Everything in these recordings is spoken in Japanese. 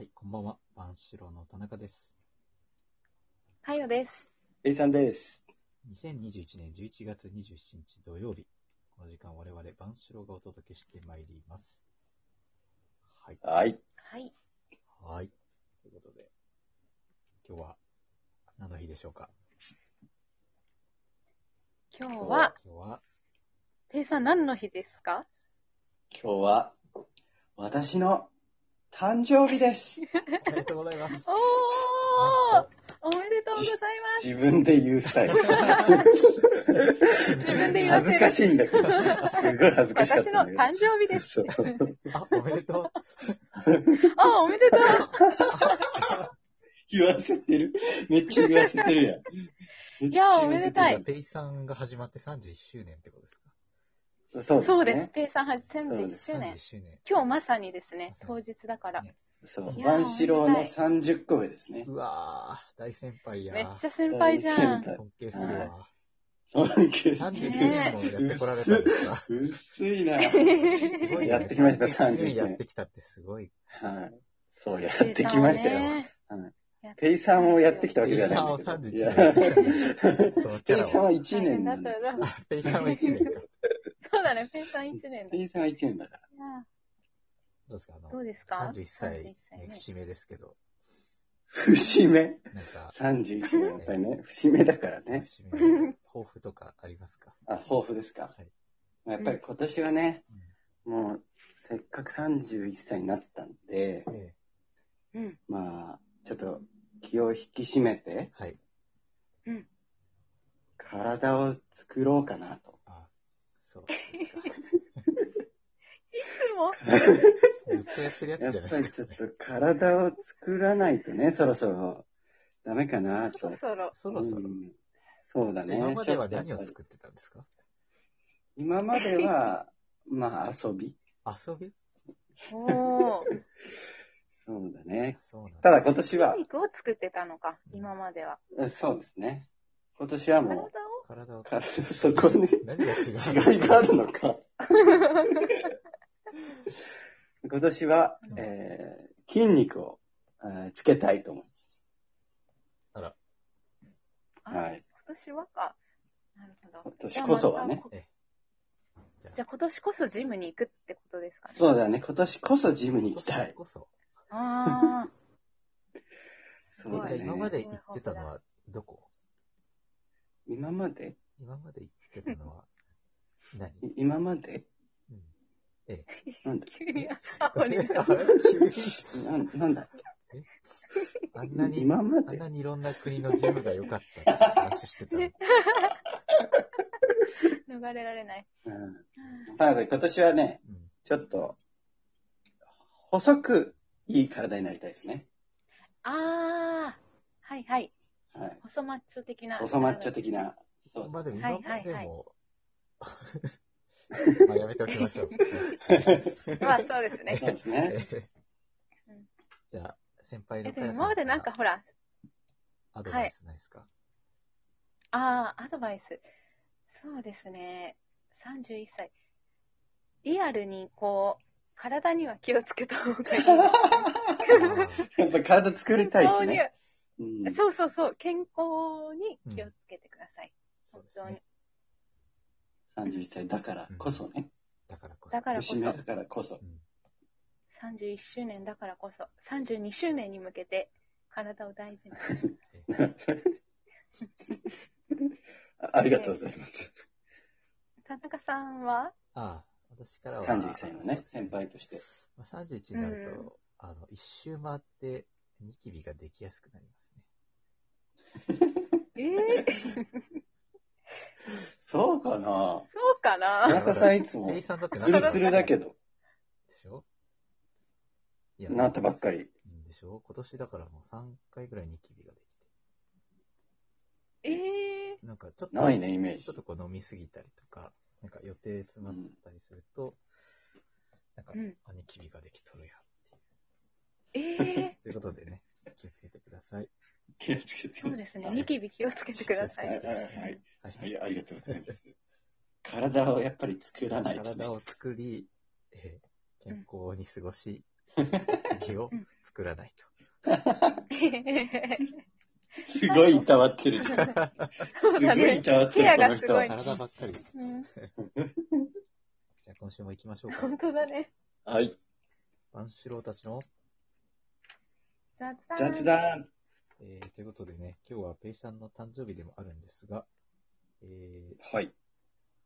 はい、こんばんは。万志郎の田中です。かよです。レイさんです。2021年11月27日土曜日。この時間我々万志郎がお届けしてまいります。はい。はい。はい。はい。ということで、今日は何の日でしょうか？今日は、今日は、ペイさん何の日ですか？今日は、私の誕生日です。おめでとうございます。おーおめでとうございます。自分で言うスタイル。自分で言わせる恥ずかしいんだけど。すごい恥ずかしかった私の。誕生日です。そうあ、おめでとう。あ、おめでとう。言わせてる？めっちゃ言わせてるやん。いやおめでたいじゃあペイさんが始まって31周年ってことですか？そうですね。そうです。ペイさんは31周 ?31 年。周年。今日まさにですね当に日だから。ねそう。万志郎の30個上ですね。うわぁ、大先輩や。めっちゃ先輩じゃん。尊敬するわ。そう31年もやってこられたんですか薄いな。すごいねやってきました31 31年やってきたってすごい。はい。そう、やってきましたよ。いペイさんをやってきたわけじゃない。ペイいさんを31や年。ペイさんは1大変年なんだペイさんは1年か。そうだね、ペイさん1年だ。いペイさんは1年だから。やどうですか？あのどうですか？31歳、31ね歳ね節目ですけど、節目？なんか、?31 年、やっぱりね、節目だからね。節目の抱負とかありますか？あ、抱負ですか？はいやっぱり今年はね、もう、せっかく31歳になったんで、えうん。まあ、ちょっと気を引き締めて、えはい。体を作ろうかなと。あ、そうですか。いつも、ずっとやってるやつじゃやっないですかぱりちょっ。と体を作らないとね、そろそろダメかなとそろ。そろ。そろそろ。うんそうだね。今までは何を作ってたんですか？今までは、まあ遊び。遊び？おー。そうだね。ただ今年は筋、肉を作ってたのか、今までは。えそうですね。今年は体もを？体をう、。体、そこに何が違う違いがあるのか。今年は、えー筋肉を、えーつけたいと思いあら、あます。はい。今年はか。なるほど。今年こそはねじゃあ今年こそジムに行くってことですかね。そうだね。今年こそジムに行きたい。こそ。あ あ。そうだえじゃあ今まね。で行ってたのはどこ？今まで？今まで行ってたのは何？い今まで？うんえなんだ急に、あ、おえ。兄さん。あれ？急に？なんなんだあんなに、今まであんなにいろんな国のジムが良かったって話してたの？逃れられない。うん。ただ今年はね、うんちょっと、細くいい体になりたいですね。ああ。はいはい。はい。細マッチョ的な。細マッチョ的な。そうまあでもはい今まではいも、まあやめておきましょう。まあそうですね。そうですね。う んじゃあ、先輩の今までなんからほら、アドバイスないですか、ああ、アドバイス。そうですね。31歳。リアルにこう、体には気をつけた方がいい。やっぱ体作りたいしそうにね。うんそうそうそう、健康に気をつけてください。そうですね。31歳だからこそね。だからこそ。だからこそだからこそ。うん31周年だからこそ、32周年に向けて体を大事に。あ ありがとうございます。田中さんは？ああ、私からは。31歳のね、先輩として。まあ、31になると、うんあの、一周回って、ニキビができやすくなりますね。ええそうかなそうか田な中さんいつもペイさんだってツルツルだけど。ど、でしょ？いやなったばっかり。うんでしょ？今年だからもう3回ぐらいニキビができええて。なんかちょっと、ないね、イメージちょっ。とこう飲みすぎたりとか、なんか予定詰まったりすると、なんか、うんあ、ニキビができとるやんってええいう。ということでね、気をつけてください。気をつけて。そうですね。ニキビ気をつけてください。はいはいはい。はいはい、ありがとうございます。体をやっぱり作らないと、ね。体を作り、えー健康に過ごし、日をうん作らないすごいいたわってる。すごいいたわってケアる、この人。がすごいと。体ばっかり。じうんゃあ今週も行きましょうか。本当だね。はい。万志郎たちの、雑談。雑談。えー、ということでね、今日はペイさんの誕生日でもあるんですが、えー、はい。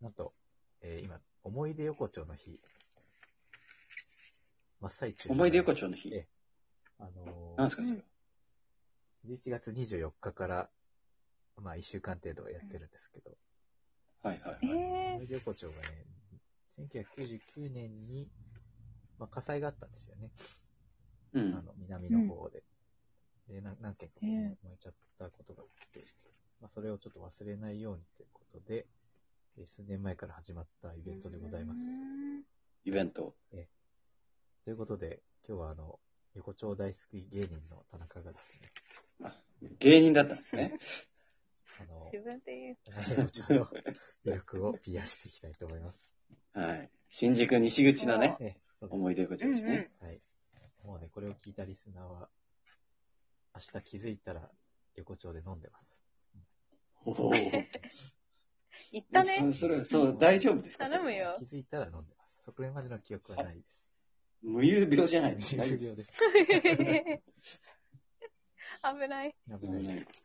なんと、えー今、思い出横丁の日、真っ最中。思い出横丁の日？えあのー何ですか、それ？は。11月24日から、まあ、1週間程度やってるんですけど、はいはいえはい。思い出横丁がね、1999年に、まあ、火災があったんですよね。うんあ。の、南の方で。で、な何件かこうええ燃えちゃったことがあって、まあ、それをちょっと忘れないようにということで、えー数年前から始まったイベントでございます。イベント。ということで、今日はあの、横丁大好き芸人の田中がですね、あ芸人だったんですね。あの、自分で言う。横丁の魅力を PR していきたいと思います。はい。新宿西口のね、ええそうです思い出横丁ですね。。はい。もうね、これを聞いたリスナーは、明日気づいたら横丁で飲んでます。おお。言ったね。そそれ、そう、大丈夫ですか？頼むよ気づいたら飲んでます。そこまでの記憶はないです。無遊病じゃないですか。有料です。危ない。危ないです。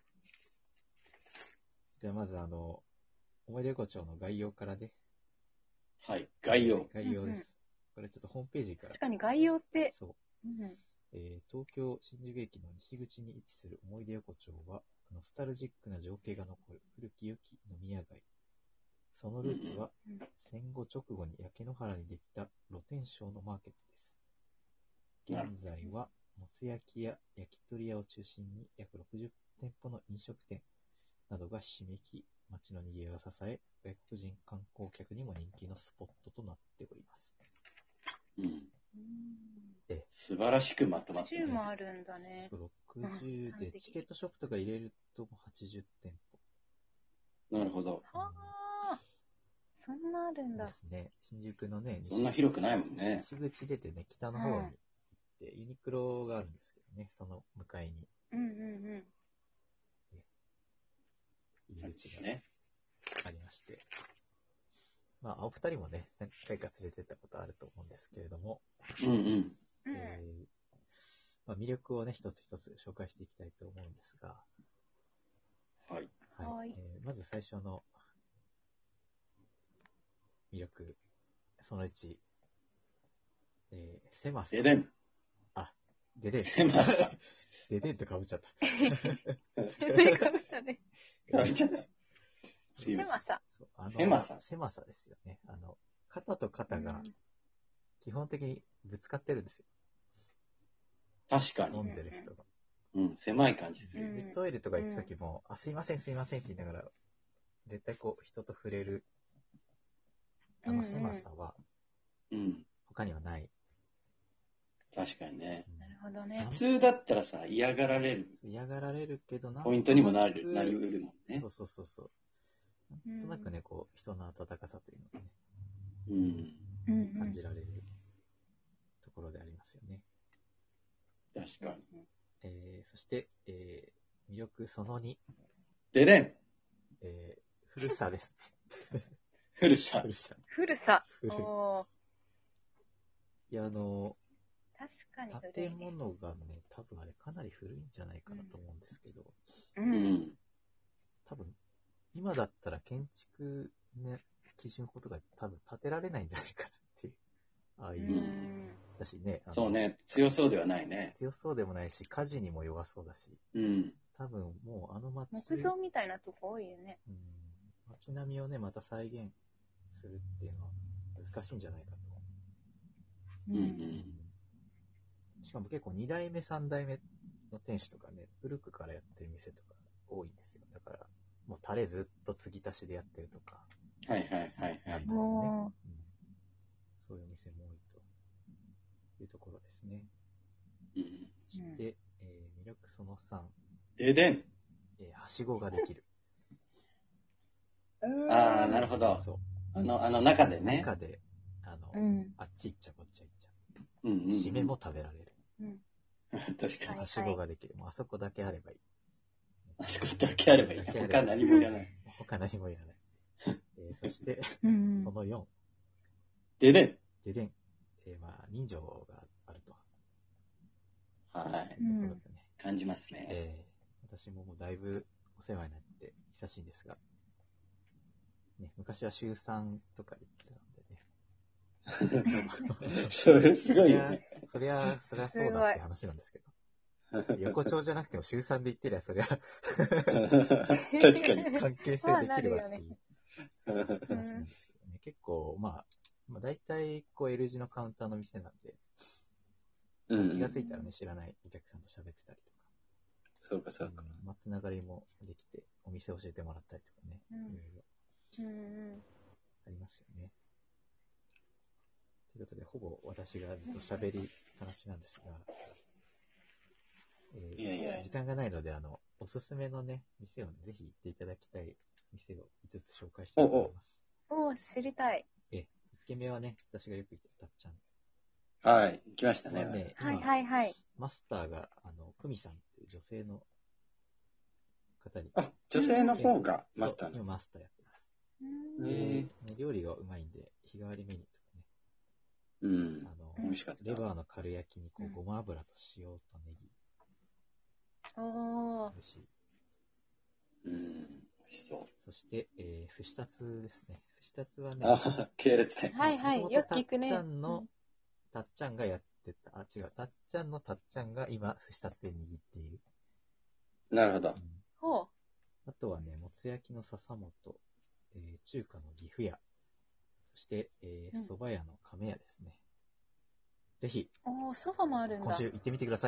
じゃあまずあの、思い出横丁の概要からね。はい。概要。概要ですうんうん。これちょっとホームページから確。かに概要って、そう。うんえー東京新宿駅の西口に位置する思い出横丁は、ノスタルジックな情景が残る古き良き飲み屋街。そのルーツは戦後直後に焼け野原にできた露天商のマーケットです。現在は、もつ焼きや焼き鳥屋を中心に約60店舗の飲食店などがひしめき、街の賑わいを支え、外国人観光客にも人気のスポットとなっていますております。うん。うん素晴らしくまとまって10ますもあるんだね。そう60うんで、チケットショップとか入れるともう80店なるほど。はあ、そんなあるんだ舗で。すね。新宿のね、そんな広くないもんね。西口出てね、北の方に行って、ユニクロがあるんですけどね、その向かいにうんうんうん。入り口がね。ありまして。まあ、お二人もね、何回か連れてったことあると思うんですけれども、うんうん。うんえーまあ、魅力をね、一つ一つ紹介していきたいと思うんですが、はい。はいえーまず最初の魅力、その1、えー、狭さ。ででん。ででん。狭さ。ででんとかぶっちゃった。ねかぶったね。あちょっとすいません。狭さ。そうあの狭さ狭さですよね。あの、肩と肩がうん基本的にぶつかってるんですよ。確かに。飲んでる人が。うん、狭い感じする。うんでトイレとか行くときも、あ、すいません、すいませんって言いながら、絶対こう、人と触れる、あの狭さは、うん。他にはない。確かにね。うんなるほどね普。通だったらさ、嫌がられる嫌がられるけど、なポイントにもなる、くなりうるもんねそ。うそうそうそう。なんとなくね、こう、人の温かさというのがね、うん。うんうん感じられるところでありますよね。確かに。えー、そして、えー、魅力その2、ででん。えー、古さですね。古さ。古さ。古さ。古いおーいや、あの、確かに古い建ね。物がね、多分あれかなり古いんじゃないかなと思うんですけど、う。うんん。多分、今だったら建築ね、基準法とか多分建てられないんじゃないかな。ああいうう、ん。だしね、そうね、強そうではないね。強そうでもないし、火事にも弱そうだし、うん。多分もうあの街、木造みたいなとこ多いよね。うん、街並みをね、また再現するっていうのは難しいんじゃないかと。うんうん。しかも結構2代目、3代目の店主とかね、古くからやってる店とか多いんですよ。だから、もうタレずっと継ぎ足しでやってるとか、はいはいはいはい。ねそういうお店も多いというところですね。うん。そして、えー魅力その3、ででん。えーはしごができる。ああ、なるほど。そう。あの、あの中でね。中で、あの、うん。あっち行っちゃこっち行っちゃ。うんうんうん。締めも食べられる。うん。確かに。はいはしごができる。もうあそこだけあればいい。あそこだけあればいい。他何もいらない。他何もいらない。えーそして、うんその4、でね。ででん。えーまあ、人情があると。はい。うんところでね。感じますね。えー私ももうだいぶお世話になって久しいんですが、ね、昔は週3とか言ってたんでね。それすごいよね。そりゃ、そりゃそうだって話なんですけど。横丁じゃなくても週3で言ってりゃ、そりゃ、確かに。関係性できるわっていう話なんですけどね。結構、まあ、まあ、大体、こう L 字のカウンターの店なんで、うん気がついたらね、知らないお客さんと喋ってたりとか。そうか、そうか。うんまあ、つながりもできて、お店教えてもらったりとかね、うんいろいろうんうんありますよね。ということで、ほぼ私がずっと喋りっぱなしなんですが、えーいやいや時間がないので、あの、おすすめのね、店をね、ぜひ行っていただきたい店を5つ紹介したいと思います。おー、知りたい。1軒目はね、私がよく行ってたたっちゃん。はい。来ましたね。ね、はい今はいはい。マスターが、あの、久美さんっていう女性の方に、あ、女性の方がマスターそうの。今マスターやってます。うんへーで、料理がうまいんで、日替わりメニューとかね、うんあ。の、美味しかった。レバーの軽焼きにこう、うんごま油と塩とネギ、おー。美味しい。うん。美味しそう。そして、えー、寿司タツですね。寿司タツはね、あ、系列店。はいはいよく聞くねたっちゃんのうん、たっちゃんがやってた、あ、違う、たっちゃんのたっちゃんが今、寿司タツで握っている。なるほどう。んほう。あとはね、もつ焼きの笹本、えー中華の岐阜屋、そして、えー、うん蕎麦屋の亀屋ですね。ぜひ、おー、ソファもあるんだ。今週行ってみてください。